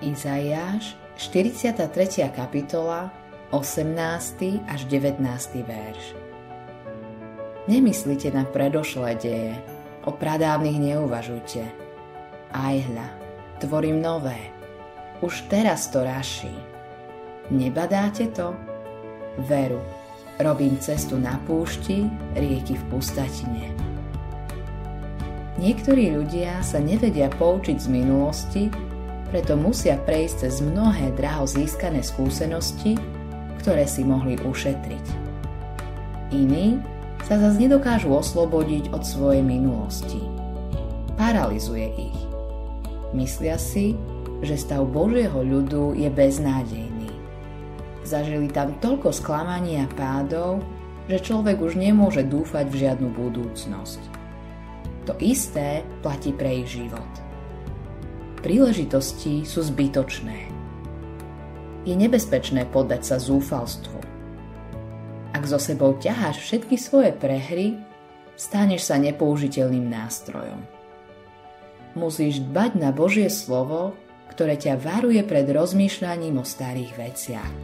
Izaiáš, 43. kapitola, 18. až 19. verš. Nemyslite na predošlé deje, o pradávnych neuvažujte. Aj hľa, tvorím nové. Už teraz to raší. Nebadáte to? Veru, robím cestu na púšti, rieky v pustatine. Niektorí ľudia sa nevedia poučiť z minulosti, preto musia prejsť cez mnohé draho získané skúsenosti, ktoré si mohli ušetriť. Iní sa zase nedokážu oslobodiť od svojej minulosti. Paralizuje ich. Myslia si, že stav Božieho ľudu je beznádejný. Zažili tam toľko sklamaní a pádov, že človek už nemôže dúfať v žiadnu budúcnosť. To isté platí pre ich život príležitosti sú zbytočné. Je nebezpečné poddať sa zúfalstvu. Ak zo sebou ťaháš všetky svoje prehry, staneš sa nepoužiteľným nástrojom. Musíš dbať na Božie slovo, ktoré ťa varuje pred rozmýšľaním o starých veciach.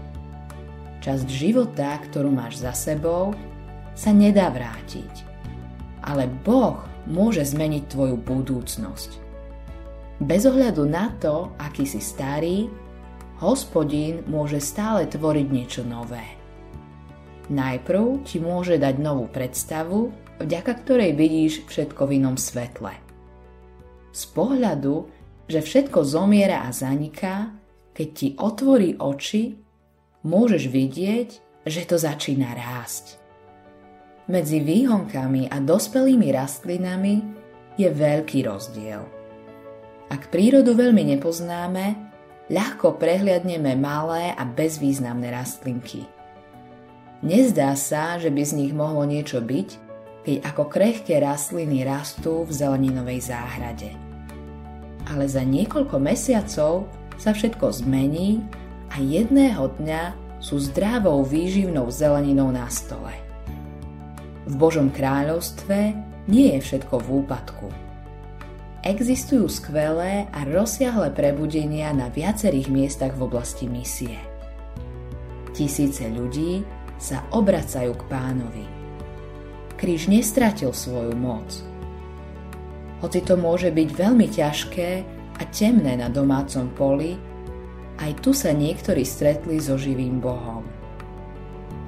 Časť života, ktorú máš za sebou, sa nedá vrátiť. Ale Boh môže zmeniť tvoju budúcnosť. Bez ohľadu na to, aký si starý, hospodín môže stále tvoriť niečo nové. Najprv ti môže dať novú predstavu, vďaka ktorej vidíš všetko v inom svetle. Z pohľadu, že všetko zomiera a zaniká, keď ti otvorí oči, môžeš vidieť, že to začína rásť. Medzi výhonkami a dospelými rastlinami je veľký rozdiel – ak prírodu veľmi nepoznáme, ľahko prehliadneme malé a bezvýznamné rastlinky. Nezdá sa, že by z nich mohlo niečo byť, keď ako krehké rastliny rastú v zeleninovej záhrade. Ale za niekoľko mesiacov sa všetko zmení a jedného dňa sú zdravou výživnou zeleninou na stole. V Božom kráľovstve nie je všetko v úpadku – Existujú skvelé a rozsiahle prebudenia na viacerých miestach v oblasti misie. Tisíce ľudí sa obracajú k pánovi. Kríž nestratil svoju moc. Hoci to môže byť veľmi ťažké a temné na domácom poli, aj tu sa niektorí stretli so živým Bohom.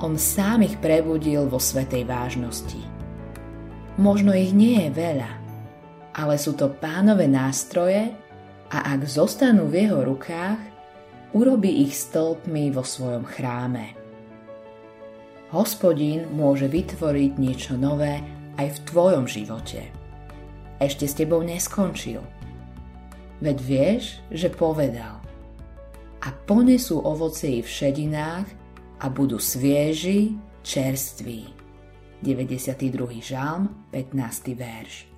On sám ich prebudil vo svetej vážnosti. Možno ich nie je veľa, ale sú to pánové nástroje a ak zostanú v jeho rukách, urobí ich stĺpmi vo svojom chráme. Hospodín môže vytvoriť niečo nové aj v tvojom živote. Ešte s tebou neskončil. Veď vieš, že povedal. A ponesú ovocie v šedinách a budú svieži, čerství. 92. žalm, 15. verš.